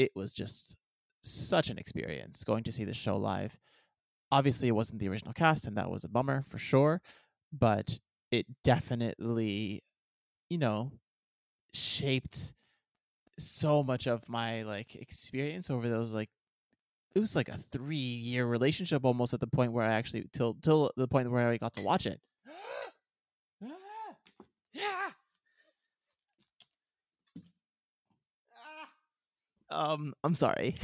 it was just such an experience going to see the show live. Obviously, it wasn't the original cast, and that was a bummer for sure. But it definitely, you know, shaped so much of my like experience over those like it was like a three year relationship almost at the point where I actually till till the point where I got to watch it. Ah! yeah. Um, I'm sorry.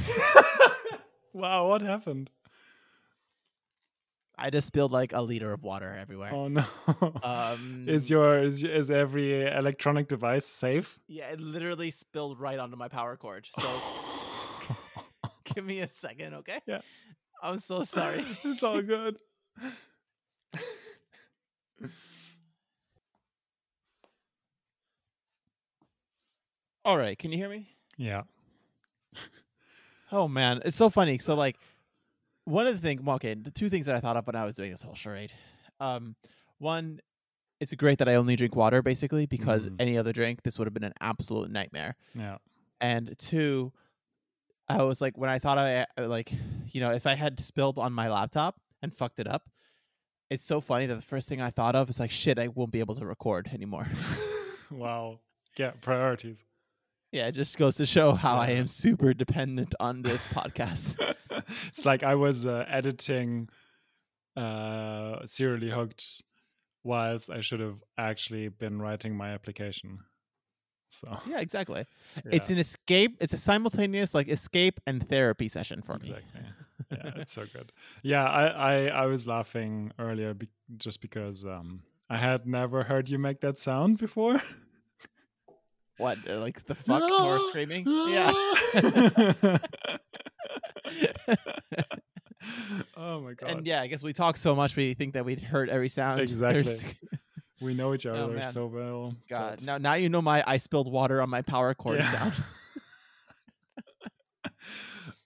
wow, what happened? I just spilled like a liter of water everywhere. Oh no. Um, is your is, is every electronic device safe? yeah, it literally spilled right onto my power cord. So give me a second, okay? Yeah. I'm so sorry. it's all good. All right, can you hear me? Yeah. Oh man, it's so funny. So like, one of the things, well, okay, the two things that I thought of when I was doing this whole charade. Um, one, it's great that I only drink water basically because Mhm. any other drink, this would have been an absolute nightmare. Yeah. And two, I was like, when I thought I like, you know, if I had spilled on my laptop and fucked it up, it's so funny that the first thing I thought of is like, shit, I won't be able to record anymore. wow. Yeah, priorities. Yeah, it just goes to show how I am super dependent on this podcast. it's like I was uh, editing uh serially hooked whilst I should have actually been writing my application. So yeah, exactly. yeah, It's an escape. It's a simultaneous like escape and therapy session for me. exactly. yeah, it's so good. Yeah, I I, I was laughing earlier be- just because um I had never heard you make that sound before. What, uh, like the fuck more screaming? Yeah. oh my god. and yeah, I guess we talk so much we think that we'd heard every sound. Exactly. We know each Oh, other man. so well. God, but- now now you know my I spilled water on my power cord Yeah. sound.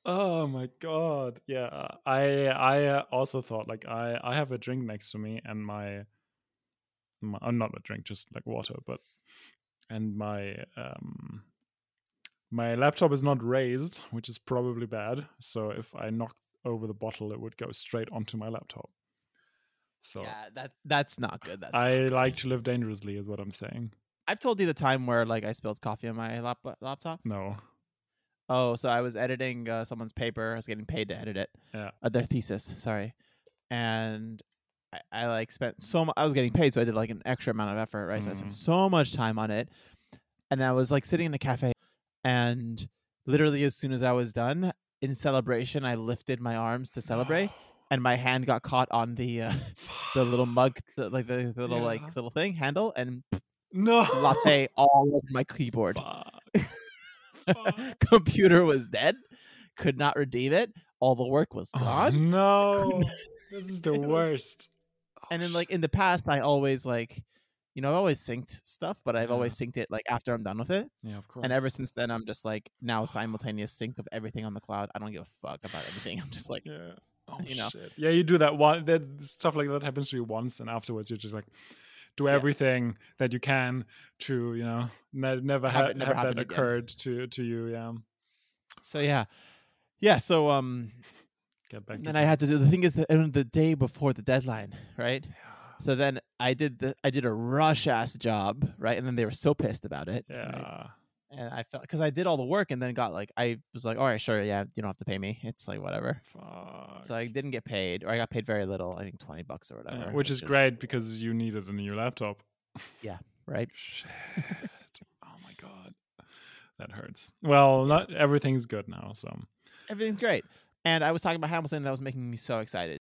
oh my god. Yeah. I I uh, also thought like I I have a drink next to me and my, my uh, not a drink just like water but and my um my laptop is not raised, which is probably bad. So if I knocked over the bottle it would go straight onto my laptop. So Yeah, that that's not good. That's not I good. like to live dangerously is what I'm saying. I've told you the time where like I spilled coffee on my lap- laptop. No. Oh, so I was editing uh, someone's paper. I was getting paid to edit it. Yeah. Uh, their thesis, sorry. And I, I like spent so much. I was getting paid, so I did like an extra amount of effort, right? So I spent Mhm. so much time on it, and I was like sitting in a cafe, and literally as soon as I was done, in celebration, I lifted my arms to celebrate, and my hand got caught on the uh, the little mug, the, like the, the little Yeah. like little thing handle, and no latte all over my keyboard. Fuck. Fuck. Computer was dead. Could not redeem it. All the work was Oh, no, this is the worst. And then like in the past, I always like, you know, I've always synced stuff, but I've Yeah. always synced it like after I'm done with it. yeah, of course. And ever since then, I'm just like now simultaneous sync of everything on the cloud. I don't give a fuck about anything. I'm just like, yeah, oh you know. shit. Yeah, you do that one. That stuff like that happens to you once, and afterwards you're just like, do everything that you can to you know ne- never Have ha- never have that again. occurred to to you. Yeah, so yeah, yeah. So um, get back. and then I had to do the thing is that the day before the deadline, right? So then I did the I did a rush ass job, right? And then they were so pissed about it. right? Yeah, and I felt because I did all the work and then got like I was like, all right, sure, yeah, you don't have to pay me. It's like whatever. fuck. So I didn't get paid, or I got paid very little. I think twenty bucks or Yeah, whatever, which is great because you needed a new laptop. Yeah. Right? Shit. oh my god. That hurts. Well, not everything's good now, so Everything's great. And I was talking about Hamilton, that was making me so excited.